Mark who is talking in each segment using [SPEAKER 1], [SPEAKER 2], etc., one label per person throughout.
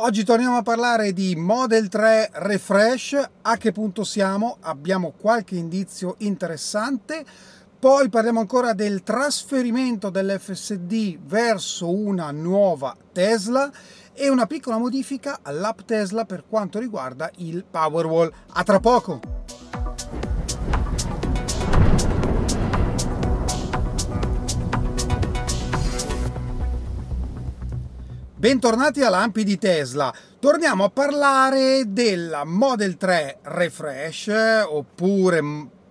[SPEAKER 1] Oggi torniamo a parlare di Model 3 Refresh, a che punto siamo? Abbiamo qualche indizio interessante, poi parliamo ancora del trasferimento dell'FSD verso una nuova Tesla e una piccola modifica all'app Tesla per quanto riguarda il Powerwall. A tra poco! Bentornati a Lampi di Tesla. Torniamo a parlare della Model 3 Refresh oppure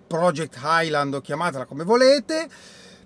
[SPEAKER 1] Project Highland, chiamatela come volete,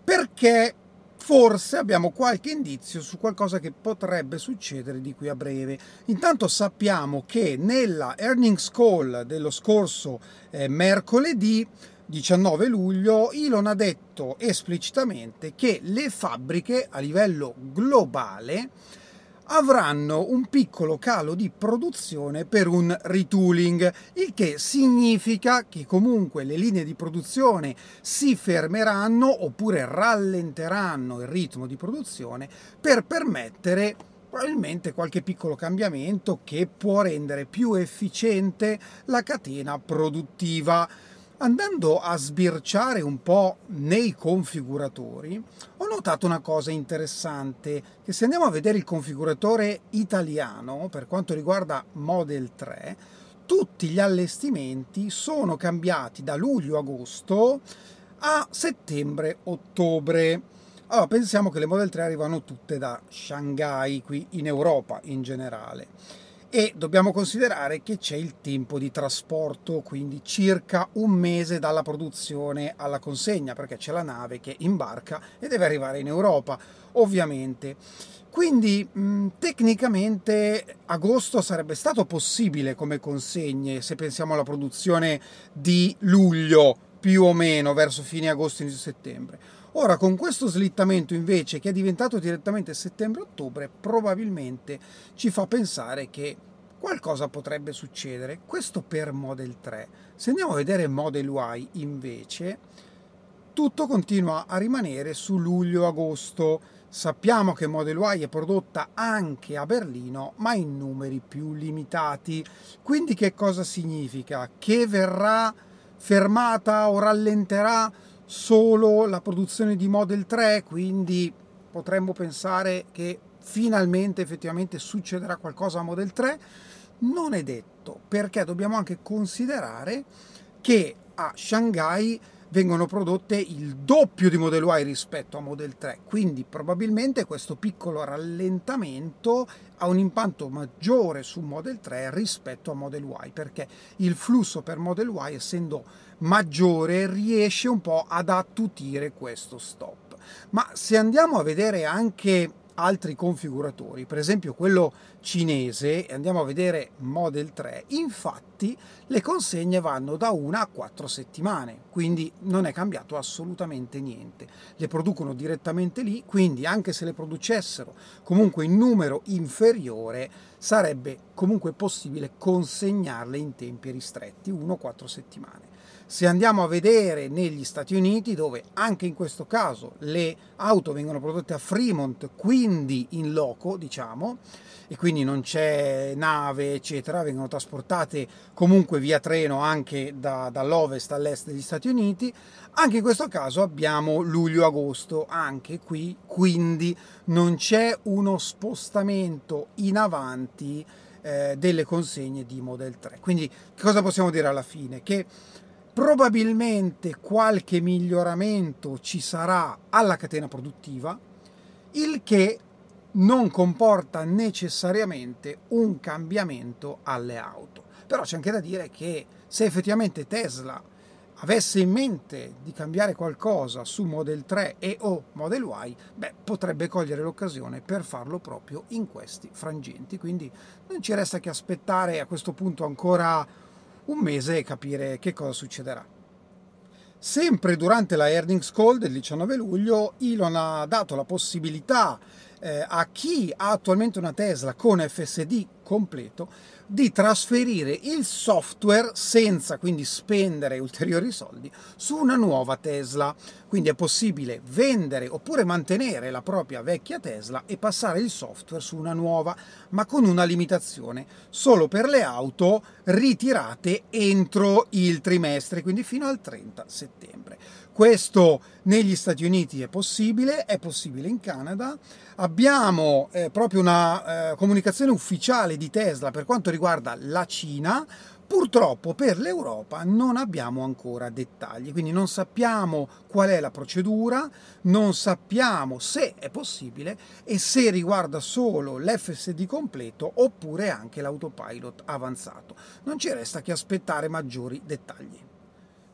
[SPEAKER 1] perché forse abbiamo qualche indizio su qualcosa che potrebbe succedere di qui a breve. Intanto sappiamo che nella earnings call dello scorso eh, mercoledì 19 luglio Elon ha detto esplicitamente che le fabbriche a livello globale avranno un piccolo calo di produzione per un retooling, il che significa che comunque le linee di produzione si fermeranno oppure rallenteranno il ritmo di produzione per permettere probabilmente qualche piccolo cambiamento che può rendere più efficiente la catena produttiva. Andando a sbirciare un po' nei configuratori, notato una cosa interessante, che se andiamo a vedere il configuratore italiano per quanto riguarda Model 3, tutti gli allestimenti sono cambiati da luglio-agosto a settembre-ottobre. Allora, pensiamo che le Model 3 arrivano tutte da Shanghai, qui in Europa in generale e dobbiamo considerare che c'è il tempo di trasporto, quindi circa un mese dalla produzione alla consegna, perché c'è la nave che imbarca e deve arrivare in Europa, ovviamente. Quindi mh, tecnicamente agosto sarebbe stato possibile come consegne se pensiamo alla produzione di luglio più o meno verso fine agosto inizio settembre. Ora con questo slittamento invece che è diventato direttamente settembre-ottobre probabilmente ci fa pensare che qualcosa potrebbe succedere. Questo per Model 3. Se andiamo a vedere Model Y invece tutto continua a rimanere su luglio-agosto. Sappiamo che Model Y è prodotta anche a Berlino, ma in numeri più limitati. Quindi che cosa significa? Che verrà fermata o rallenterà solo la produzione di Model 3, quindi potremmo pensare che finalmente effettivamente succederà qualcosa a Model 3. Non è detto, perché dobbiamo anche considerare che a Shanghai vengono prodotte il doppio di Model Y rispetto a Model 3, quindi probabilmente questo piccolo rallentamento ha un impatto maggiore su Model 3 rispetto a Model Y, perché il flusso per Model Y, essendo maggiore, riesce un po' ad attutire questo stop. Ma se andiamo a vedere anche altri configuratori, per esempio quello cinese, andiamo a vedere Model 3, infatti le consegne vanno da una a quattro settimane, quindi non è cambiato assolutamente niente. Le producono direttamente lì, quindi anche se le producessero comunque in numero inferiore, sarebbe comunque possibile consegnarle in tempi ristretti, 1-4 settimane. Se andiamo a vedere negli Stati Uniti, dove anche in questo caso le auto vengono prodotte a Fremont, quindi in loco, diciamo, e quindi non c'è nave, eccetera, vengono trasportate comunque via treno anche da, dall'ovest all'est degli Stati Uniti, anche in questo caso abbiamo luglio-agosto, anche qui, quindi non c'è uno spostamento in avanti eh, delle consegne di Model 3. Quindi cosa possiamo dire alla fine? Che probabilmente qualche miglioramento ci sarà alla catena produttiva, il che non comporta necessariamente un cambiamento alle auto. Però c'è anche da dire che se effettivamente Tesla avesse in mente di cambiare qualcosa su Model 3 e o Model Y, beh, potrebbe cogliere l'occasione per farlo proprio in questi frangenti. Quindi non ci resta che aspettare a questo punto ancora un mese e capire che cosa succederà. Sempre durante la earnings call del 19 luglio, Elon ha dato la possibilità eh, a chi ha attualmente una Tesla con FSD completo, di trasferire il software senza quindi spendere ulteriori soldi su una nuova Tesla. Quindi è possibile vendere oppure mantenere la propria vecchia Tesla e passare il software su una nuova, ma con una limitazione, solo per le auto ritirate entro il trimestre, quindi fino al 30 settembre. Questo negli Stati Uniti è possibile, è possibile in Canada. Abbiamo eh, proprio una eh, comunicazione ufficiale di Tesla per quanto riguarda la Cina. Purtroppo per l'Europa non abbiamo ancora dettagli, quindi non sappiamo qual è la procedura, non sappiamo se è possibile e se riguarda solo l'FSD completo oppure anche l'autopilot avanzato. Non ci resta che aspettare maggiori dettagli.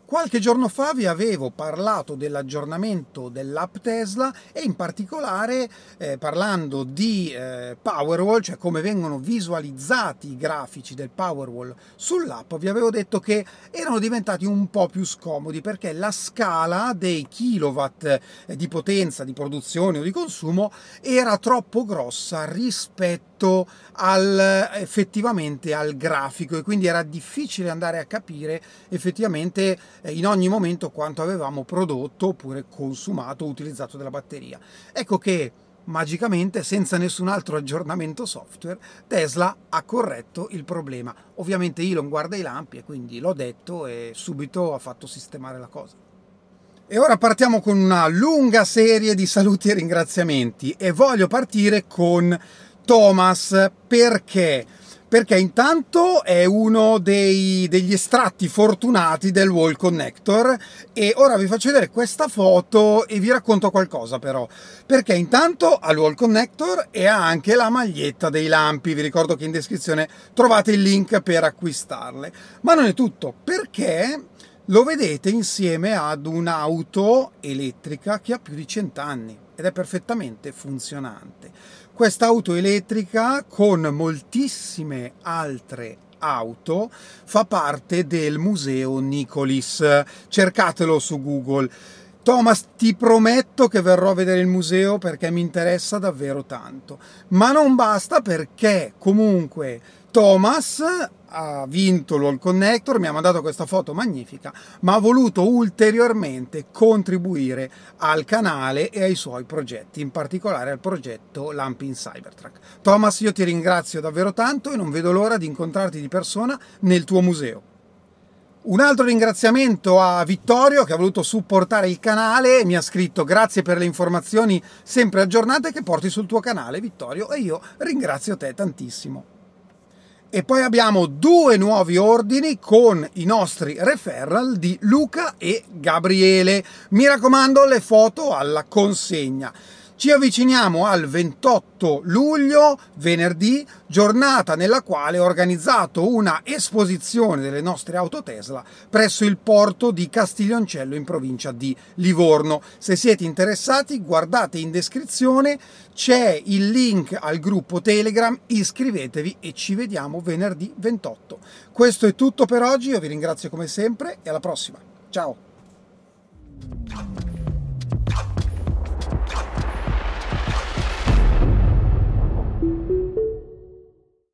[SPEAKER 1] Qualche giorno fa vi avevo parlato dell'aggiornamento dell'app Tesla e in particolare eh, parlando di eh, Powerwall, cioè come vengono visualizzati i grafici del Powerwall sull'app, vi avevo detto che erano diventati un po' più scomodi perché la scala dei kilowatt eh, di potenza di produzione o di consumo era troppo grossa rispetto al, effettivamente al grafico e quindi era difficile andare a capire effettivamente eh, in ogni momento quanto avevamo prodotto oppure consumato o utilizzato della batteria. Ecco che magicamente, senza nessun altro aggiornamento software, Tesla ha corretto il problema. Ovviamente Elon guarda i lampi e quindi l'ho detto e subito ha fatto sistemare la cosa. E ora partiamo con una lunga serie di saluti e ringraziamenti e voglio partire con Thomas perché? Perché intanto è uno dei, degli estratti fortunati del Wall Connector e ora vi faccio vedere questa foto e vi racconto qualcosa però. Perché intanto ha il Wall Connector e ha anche la maglietta dei lampi vi ricordo che in descrizione trovate il link per acquistarle. Ma non è tutto perché lo vedete insieme ad un'auto elettrica che ha più di 100 anni ed è perfettamente funzionante. Questa auto elettrica con moltissime altre auto fa parte del museo Nicolis. Cercatelo su Google. Thomas, ti prometto che verrò a vedere il museo perché mi interessa davvero tanto. Ma non basta perché comunque Thomas ha vinto l'All Connector, mi ha mandato questa foto magnifica, ma ha voluto ulteriormente contribuire al canale e ai suoi progetti, in particolare al progetto Lamp in Cybertruck. Thomas, io ti ringrazio davvero tanto e non vedo l'ora di incontrarti di persona nel tuo museo. Un altro ringraziamento a Vittorio che ha voluto supportare il canale e mi ha scritto grazie per le informazioni sempre aggiornate che porti sul tuo canale Vittorio e io ringrazio te tantissimo. E poi abbiamo due nuovi ordini con i nostri referral di Luca e Gabriele. Mi raccomando le foto alla consegna. Ci avviciniamo al 28 luglio, venerdì, giornata nella quale ho organizzato una esposizione delle nostre auto Tesla presso il porto di Castiglioncello in provincia di Livorno. Se siete interessati, guardate in descrizione, c'è il link al gruppo Telegram, iscrivetevi e ci vediamo venerdì 28. Questo è tutto per oggi, io vi ringrazio come sempre e alla prossima. Ciao!